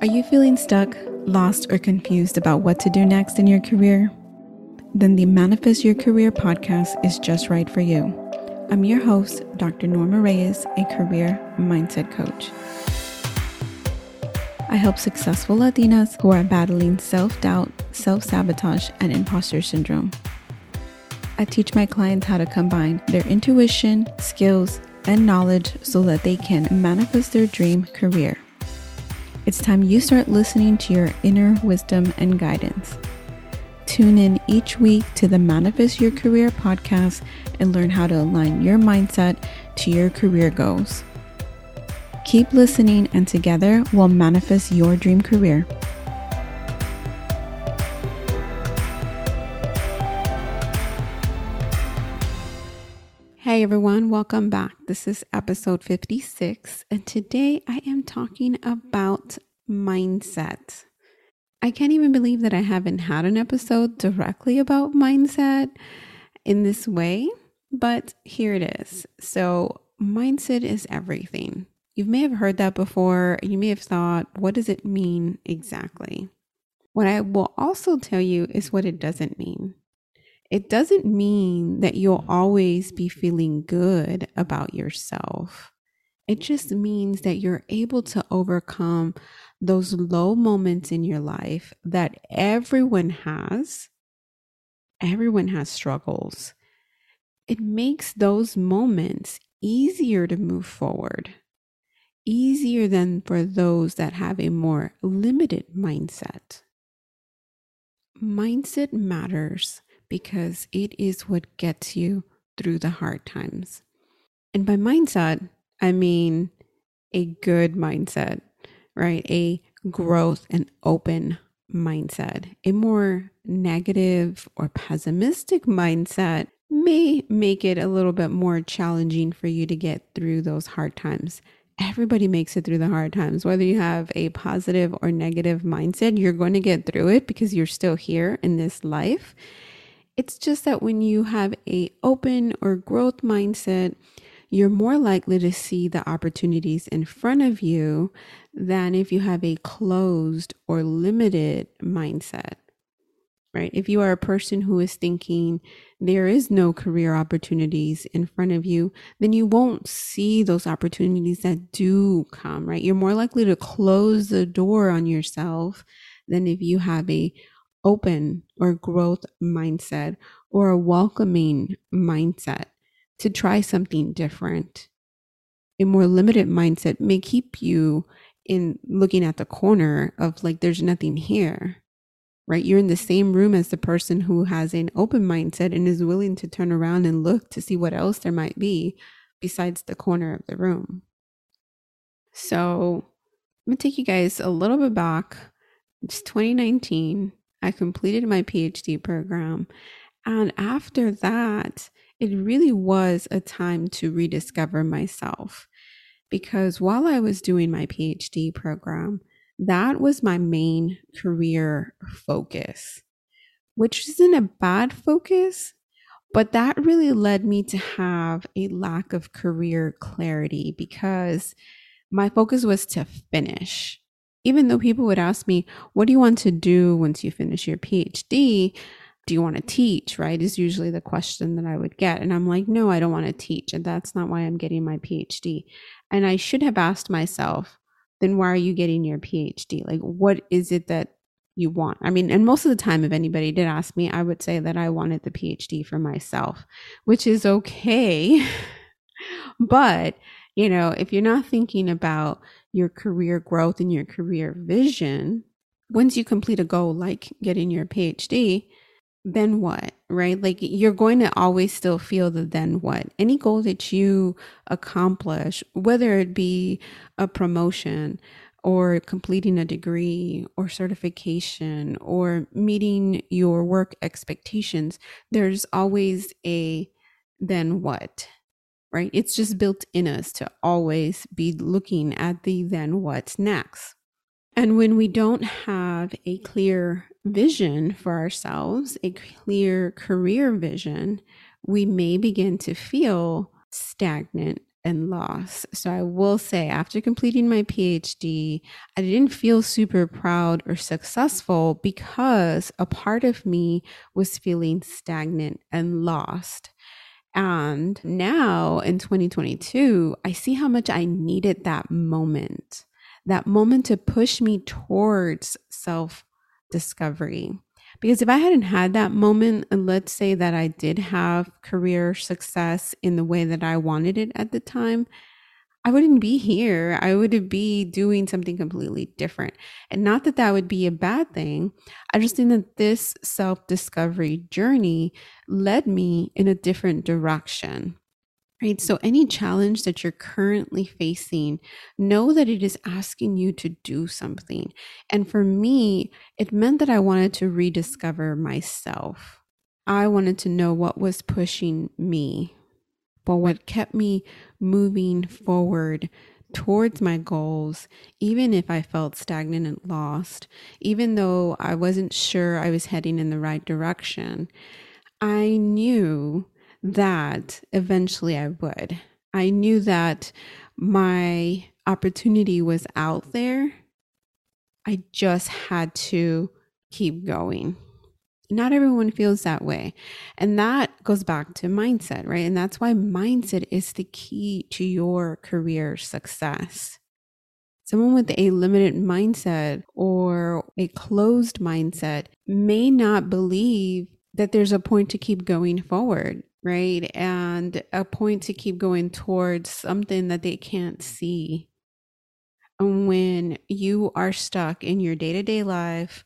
Are you feeling stuck, lost, or confused about what to do next in your career? Then the Manifest Your Career podcast is just right for you. I'm your host, Dr. Norma Reyes, a career mindset coach. I help successful Latinas who are battling self doubt, self sabotage, and imposter syndrome. I teach my clients how to combine their intuition, skills, and knowledge so that they can manifest their dream career. It's time you start listening to your inner wisdom and guidance. Tune in each week to the Manifest Your Career podcast and learn how to align your mindset to your career goals. Keep listening, and together we'll manifest your dream career. Hey everyone, welcome back. This is episode 56, and today I am talking about mindset. I can't even believe that I haven't had an episode directly about mindset in this way, but here it is. So, mindset is everything. You may have heard that before. You may have thought, what does it mean exactly? What I will also tell you is what it doesn't mean. It doesn't mean that you'll mm. always be feeling good about yourself. It just means that you're able to overcome those low moments in your life that everyone has. Everyone has struggles. It makes those moments easier to move forward, easier than for those that have a more limited mindset. Mindset matters because it is what gets you through the hard times. And by mindset, I mean a good mindset, right? A growth and open mindset. A more negative or pessimistic mindset may make it a little bit more challenging for you to get through those hard times. Everybody makes it through the hard times. Whether you have a positive or negative mindset, you're going to get through it because you're still here in this life. It's just that when you have a open or growth mindset, you're more likely to see the opportunities in front of you than if you have a closed or limited mindset. Right? If you are a person who is thinking there is no career opportunities in front of you, then you won't see those opportunities that do come, right? You're more likely to close the door on yourself than if you have a open or growth mindset or a welcoming mindset to try something different. A more limited mindset may keep you in looking at the corner of like, there's nothing here, right? You're in the same room as the person who has an open mindset and is willing to turn around and look to see what else there might be besides the corner of the room. So I'm to take you guys a little bit back. It's 2019. I completed my PhD program. And after that, it really was a time to rediscover myself. Because while I was doing my PhD program, that was my main career focus, which isn't a bad focus, but that really led me to have a lack of career clarity because my focus was to finish even though people would ask me, what do you want to do once you finish your PhD? Do you want to teach? Right? Is usually the question that I would get. And I'm like, no, I don't want to teach. And that's not why I'm getting my PhD. And I should have asked myself, then why are you getting your PhD? Like, what is it that you want? I mean, and most of the time, if anybody did ask me, I would say that I wanted the PhD for myself, which is okay. but, you know, if you're not thinking about your career growth and your career vision, once you complete a goal like getting your PhD, then what, right? Like you're going to always still feel the then what. Any goal that you accomplish, whether it be a promotion or completing a degree or certification or meeting your work expectations, there's always a then what right? It's just built in us to always be looking at the then what's next. And when we don't have a clear vision for ourselves, a clear career vision, we may begin to feel stagnant and lost. So I will say, after completing my PhD, I didn't feel super proud or successful because a part of me was feeling stagnant and lost. And now in 2022, I see how much I needed that moment, that moment to push me towards self discovery. Because if I hadn't had that moment, and let's say that I did have career success in the way that I wanted it at the time, I wouldn't be here. I would be doing something completely different. And not that that would be a bad thing. I just think that this self discovery journey led me in a different direction. Right. So, any challenge that you're currently facing, know that it is asking you to do something. And for me, it meant that I wanted to rediscover myself. I wanted to know what was pushing me, but what kept me moving forward towards my goals, even if I felt stagnant and lost, even though I wasn't sure I was heading in the right direction. I knew that eventually I would. I knew that my opportunity was out there. I just had to keep going. Not everyone feels that way. And that goes back to mindset, right? And that's why mindset is the key to your career success. Someone with a limited mindset or a closed mindset may not believe that there's a point to keep going forward right? And a point to keep going towards something that they can't see. And when you are stuck in your day to day life,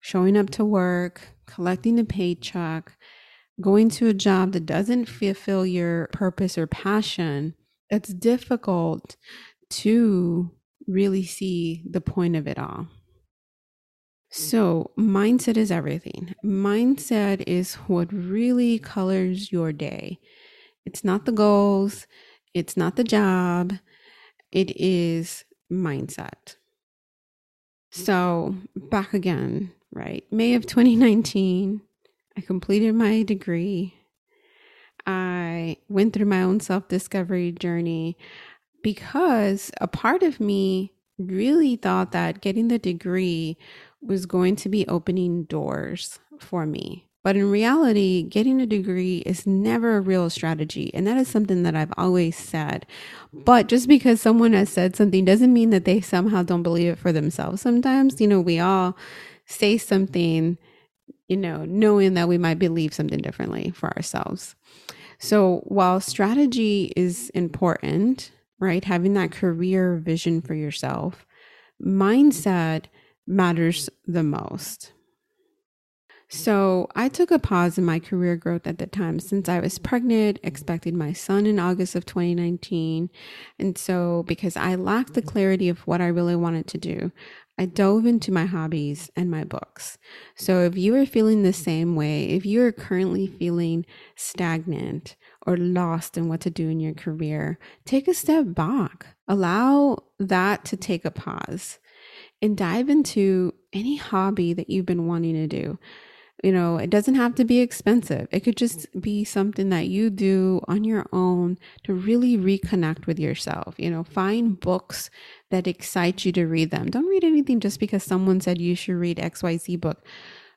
showing up to work, collecting a paycheck, going to a job that doesn't fulfill your purpose or passion, it's difficult to really see the point of it all. So, mindset is everything. Mindset is what really colors your day. It's not the goals, it's not the job, it is mindset. So, back again, right? May of 2019, I completed my degree. I went through my own self discovery journey because a part of me really thought that getting the degree was going to be opening doors for me. But in reality, getting a degree is never a real strategy. And that is something that I've always said. But just because someone has said something doesn't mean that they somehow don't believe it for themselves. Sometimes, you know, we all say something, you know, knowing that we might believe something differently for ourselves. So while strategy is important, right, having that career vision for yourself, mindset matters the most. So I took a pause in my career growth at the time since I was pregnant, expecting my son in August of 2019. And so, because I lacked the clarity of what I really wanted to do, I dove into my hobbies and my books. So, if you are feeling the same way, if you are currently feeling stagnant or lost in what to do in your career, take a step back. Allow that to take a pause and dive into any hobby that you've been wanting to do. You know, it doesn't have to be expensive. It could just be something that you do on your own to really reconnect with yourself. You know, find books that excite you to read them. Don't read anything just because someone said you should read XYZ book.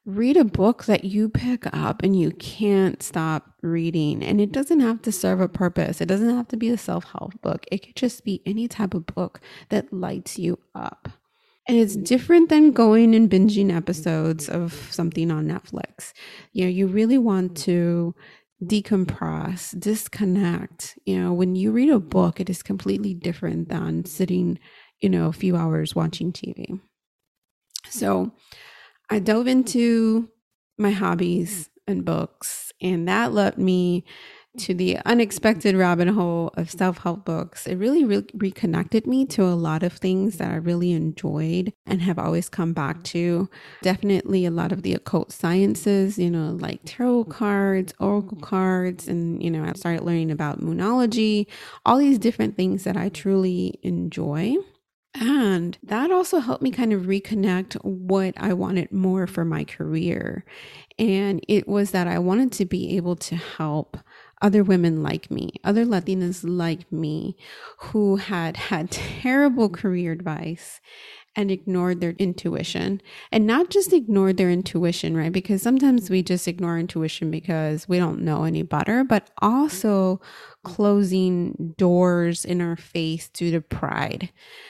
Read a book that you pick up and you can't stop reading. And it doesn't have to serve a purpose. It doesn't have to be a self help book. It could just be any type of book that lights you up. And it's different than going and binging episodes of something on Netflix. You know, you really want to decompress, disconnect. You know, when you read a book, it is completely different than sitting, you know, a few hours watching TV. So I dove into my hobbies and books, and that led me to the unexpected rabbit hole of self help books, it really re- reconnected me to a lot of things that I really enjoyed and have always come back to. Definitely a lot of the occult sciences, you know, like tarot cards, oracle cards, and, you know, I started learning about moonology, all these different things that I truly enjoy. And that also helped me kind of reconnect what I wanted more for my career. And it was that I wanted to be able to help other women like me, other Latinas like me who had had terrible career advice and ignored their intuition and not just ignored their intuition, right? Because sometimes we just ignore intuition because we don't know any better, but also closing doors in our face due to pride.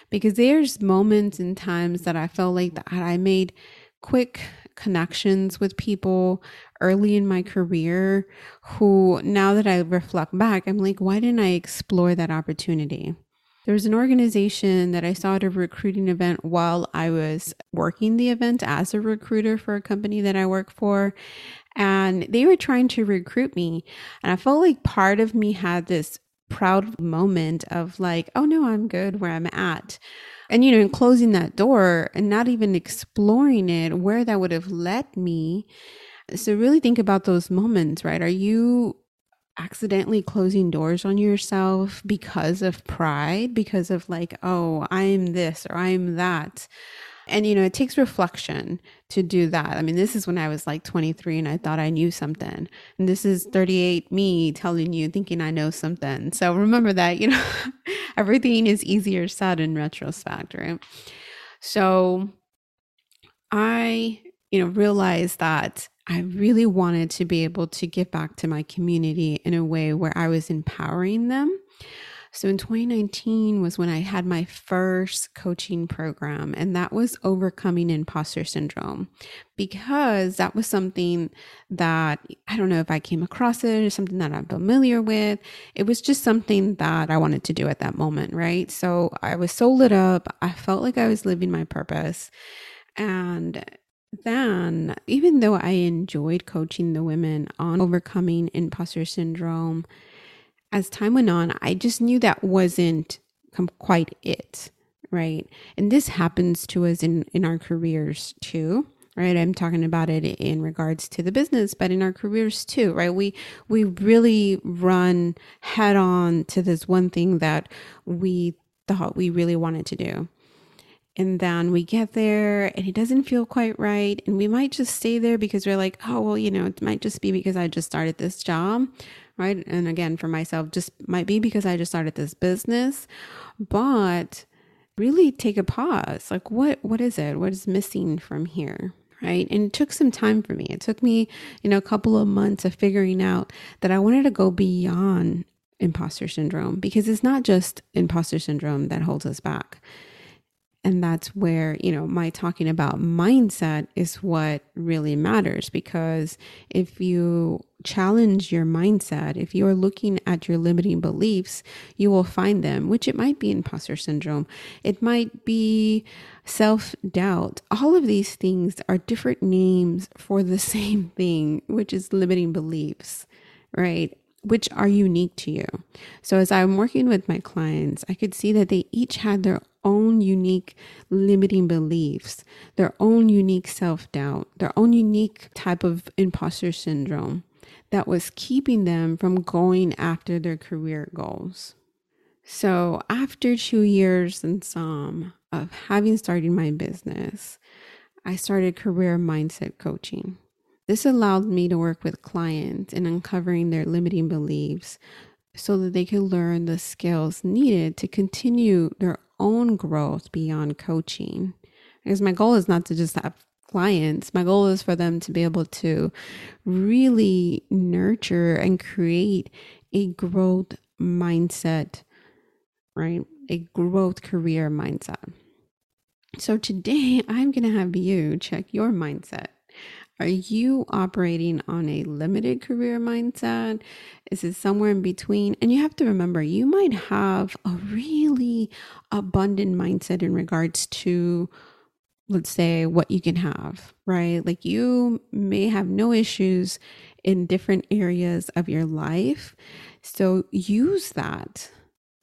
Because there's moments and times that I felt like that I made quick connections with people early in my career who now that I reflect back, I'm like, why didn't I explore that opportunity? There was an organization that I saw at a recruiting event while I was working the event as a recruiter for a company that I work for. And they were trying to recruit me. And I felt like part of me had this proud moment of like, oh no, I'm good where I'm at. And, you know, in closing that door and not even exploring it, where that would have led me. So, really think about those moments, right? Are you accidentally closing doors on yourself because of pride, because of like, oh, I'm this or I'm that. And, you know, it takes reflection to do that. I mean, this is when I was like 23 and I thought I knew something. And this is 38 me telling you, thinking I know something. So remember that, you know, everything is easier said in retrospect, right? So I, you know, realized that I really wanted to be able to give back to my community in a way where I was empowering them. So in 2019 was when I had my first coaching program, and that was overcoming imposter syndrome because that was something that I don't know if I came across it or something that I'm familiar with. It was just something that I wanted to do at that moment, right? So I was so lit up. I felt like I was living my purpose. And then, even though I enjoyed coaching the women on overcoming imposter syndrome, as time went on, I just knew that wasn't quite it, right? And this happens to us in, in our careers too right i'm talking about it in regards to the business but in our careers too right we we really run head on to this one thing that we thought we really wanted to do and then we get there and it doesn't feel quite right. And we might just stay there because we're like, oh, well, you know, it might just be because I just started this job. Right. And again, for myself, just might be because I just started this business. But really take a pause. Like, what, what is it? What is missing from here? Right. And it took some time for me. It took me, you know, a couple of months of figuring out that I wanted to go beyond imposter syndrome because it's not just imposter syndrome that holds us back and that's where, you know, my talking about mindset is what really matters because if you challenge your mindset, if you're looking at your limiting beliefs, you will find them, which it might be imposter syndrome, it might be self doubt. All of these things are different names for the same thing, which is limiting beliefs, right? which are unique to you. So as I'm working with my clients, I could see that they each had their own unique limiting beliefs, their own unique self doubt, their own unique type of imposter syndrome that was keeping them from going after their career goals. So, after two years and some of having started my business, I started career mindset coaching. This allowed me to work with clients in uncovering their limiting beliefs so that they could learn the skills needed to continue their own growth beyond coaching. Because my goal is not to just have clients, my goal is for them to be able to really nurture and create a growth mindset, right? A growth career mindset. So today I'm going to have you check your mindset. Are you operating on a limited career mindset? Is it somewhere in between? And you have to remember, you might have a really abundant mindset in regards to, let's say, what you can have, right? Like you may have no issues in different areas of your life. So use that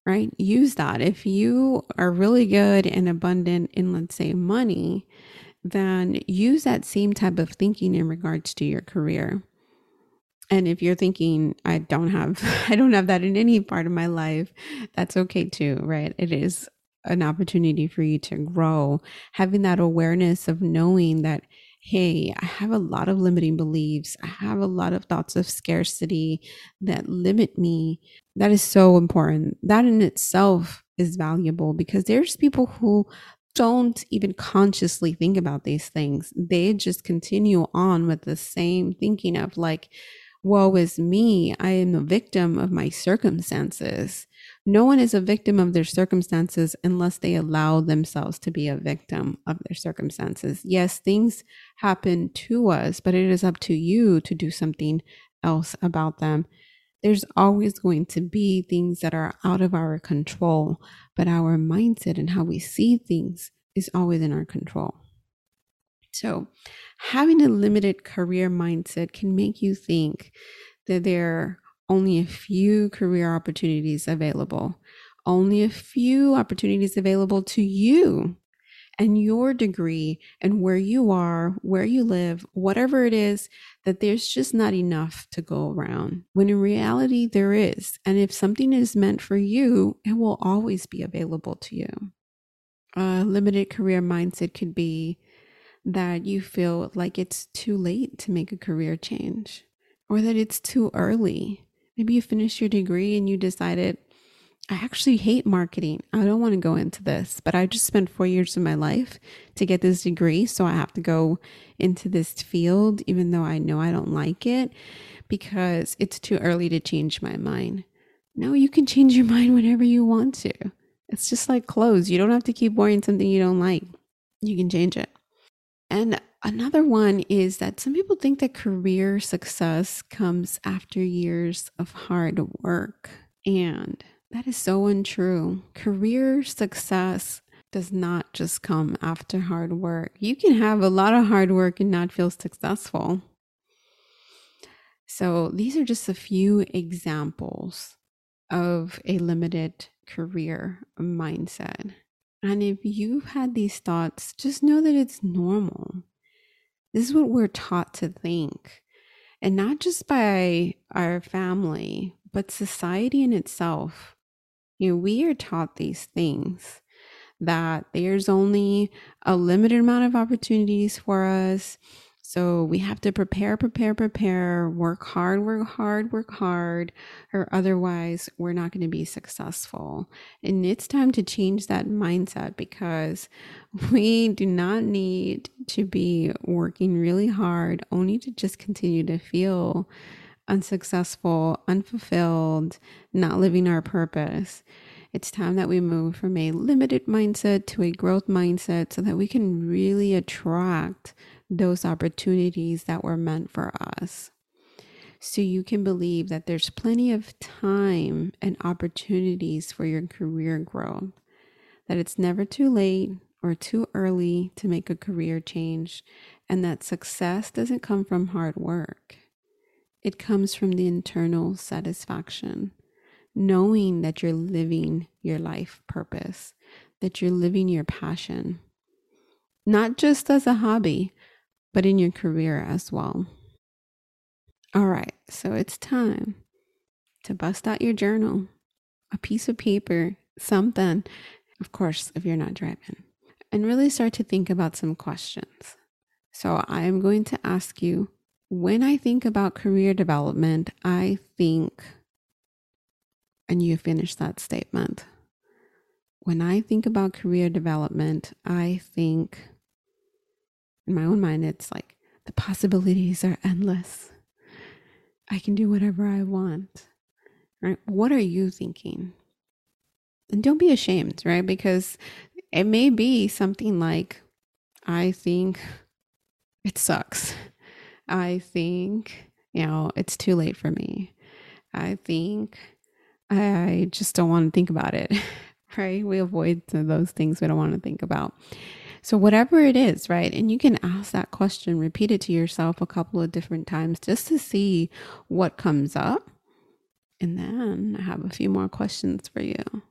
right? Use that. If you are really good and abundant in, let's say, money, then use that same type of thinking in regards to your career. And if you're thinking, I don't have, I don't have that in any part of my life, that's okay too, right? It is an opportunity for you to grow, having that awareness of knowing that, hey, I have a lot of limiting beliefs. I have a lot of thoughts of scarcity that limit me. That is so important. That in itself is valuable because there's people who don't even consciously think about these things. They just continue on with the same thinking of like, woe is me. I am a victim of my circumstances. No one is a victim of their circumstances unless they allow themselves to be a victim of their circumstances. Yes, things happen to us, but it is up to you to do something else about them. There's always going to be things that are out of our control, but our mindset and how we see things is always in our control. So, having a limited career mindset can make you think that there are only a few career opportunities available, only a few opportunities available to you and your degree and where you are, where you live, whatever it is, that there's just not enough to go around. When in reality, there is. And if something is meant for you, it will always be available to you. A limited career mindset could be that you feel like it's too late to make a career change or that it's too early Maybe you finished your degree and you decided, I actually hate marketing. I don't want to go into this, but I just spent four years of my life to get this degree. So I have to go into this field, even though I know I don't like it because it's too early to change my mind. No, you can change your mind whenever you want to. It's just like clothes. You don't have to keep wearing something you don't like, you can change it. And Another one is that some people think that career success comes after years of hard work. And that is so untrue. Career success does not just come after hard work. You can have a lot of hard work and not feel successful. So, these are just a few examples of a limited career mindset. And if you've had these thoughts, just know that it's normal. This is what we're taught to think. And not just by our family, but society in itself. You know, we are taught these things that there's only a limited amount of opportunities for us. So we have to prepare, prepare, prepare, work hard, work hard, work hard, or otherwise we're not going to be successful. And it's time to change that mindset because we do not need to be working really hard only to just continue to feel unsuccessful, unfulfilled, not living our purpose. It's time that we move from a limited mindset to a growth mindset so that we can really attract those opportunities that were meant for us. So you can believe that there's plenty of time and opportunities for your career growth, that it's never too late or too early to make a career change, and that success doesn't come from hard work. It comes from the internal satisfaction, knowing that you're living your life purpose, that you're living your passion, not just as a hobby, but in your career as well. All right, so it's time to bust out your journal, a piece of paper, something, of course, if you're not driving, and really start to think about some questions. So I am going to ask you when I think about career development, I think, and you finish that statement. When I think about career development, I think in my own mind, it's like the possibilities are endless. I can do whatever I want. Right? What are you thinking? And don't be ashamed, right? Because it may be something like, I think it sucks. I think, you know, it's too late for me. I think I just don't want to think about it, right? We avoid those things we don't want to think about. So, whatever it is, right? And you can ask that question, repeat it to yourself a couple of different times just to see what comes up. And then I have a few more questions for you.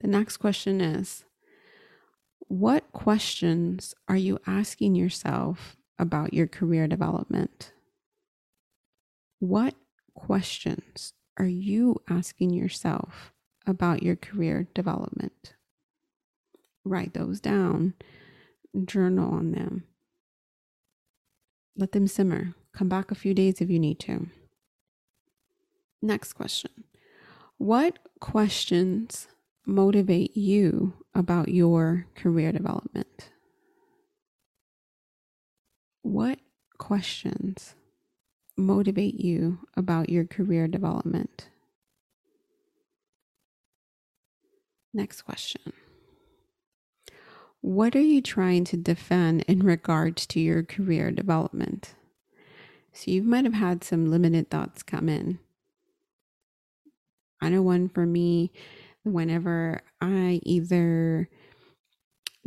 The next question is What questions are you asking yourself about your career development? What questions are you asking yourself about your career development? Write those down, journal on them. Let them simmer. Come back a few days if you need to. Next question What questions motivate you about your career development? What questions motivate you about your career development? Next question. What are you trying to defend in regards to your career development? So you might have had some limited thoughts come in. I know one for me, whenever I either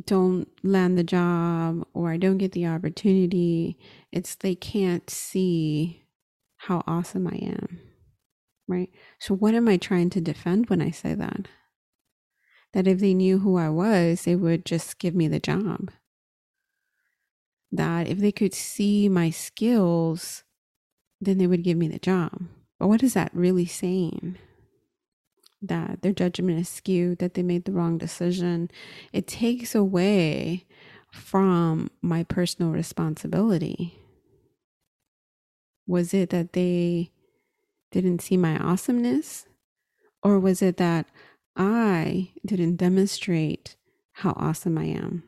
don't land the job or I don't get the opportunity, it's they can't see how awesome I am. Right? So, what am I trying to defend when I say that? That if they knew who I was, they would just give me the job. That if they could see my skills, then they would give me the job. But what is that really saying? That their judgment is skewed, that they made the wrong decision. It takes away from my personal responsibility. Was it that they didn't see my awesomeness? Or was it that I didn't demonstrate how awesome I am?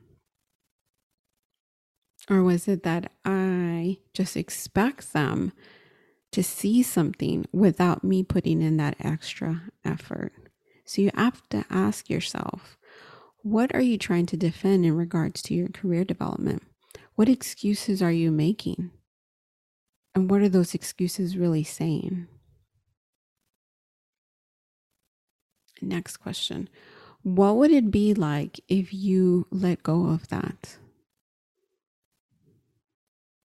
Or was it that I just expect them to see something without me putting in that extra effort? So you have to ask yourself what are you trying to defend in regards to your career development? What excuses are you making? And what are those excuses really saying? Next question What would it be like if you let go of that?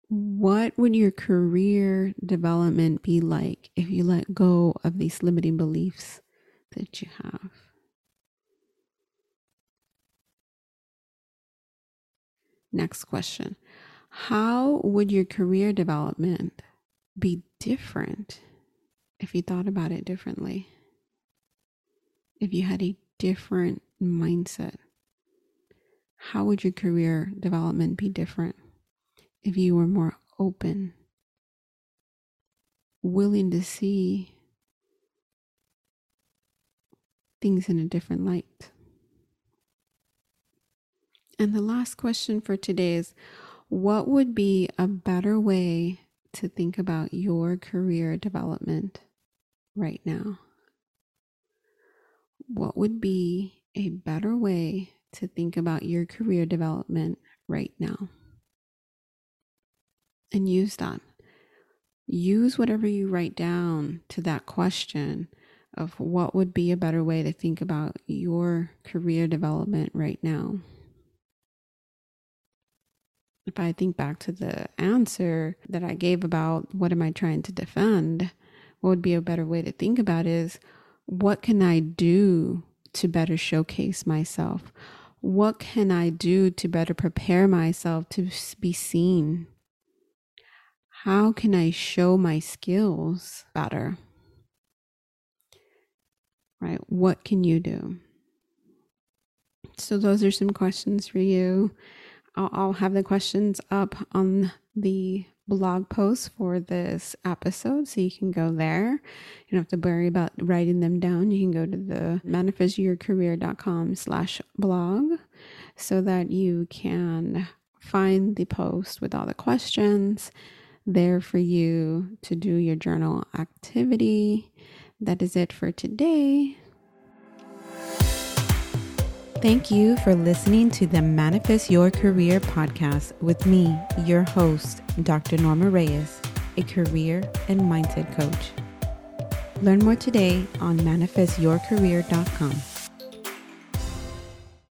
What would your career development be like if you let go of these limiting beliefs that you have? Next question How would your career development be different if you thought about it differently? If you had a different mindset? How would your career development be different if you were more open, willing to see things in a different light? And the last question for today is what would be a better way to think about your career development right now? What would be a better way to think about your career development right now? And use that. Use whatever you write down to that question of what would be a better way to think about your career development right now. If I think back to the answer that I gave about what am I trying to defend, what would be a better way to think about is what can I do to better showcase myself? What can I do to better prepare myself to be seen? How can I show my skills better? Right? What can you do? So, those are some questions for you. I'll, I'll have the questions up on the blog posts for this episode, so you can go there. You don't have to worry about writing them down. You can go to the manifestyourcareer.com slash blog so that you can find the post with all the questions there for you to do your journal activity. That is it for today. Thank you for listening to the Manifest Your Career podcast with me, your host, Dr. Norma Reyes, a career and mindset coach. Learn more today on manifestyourcareer.com.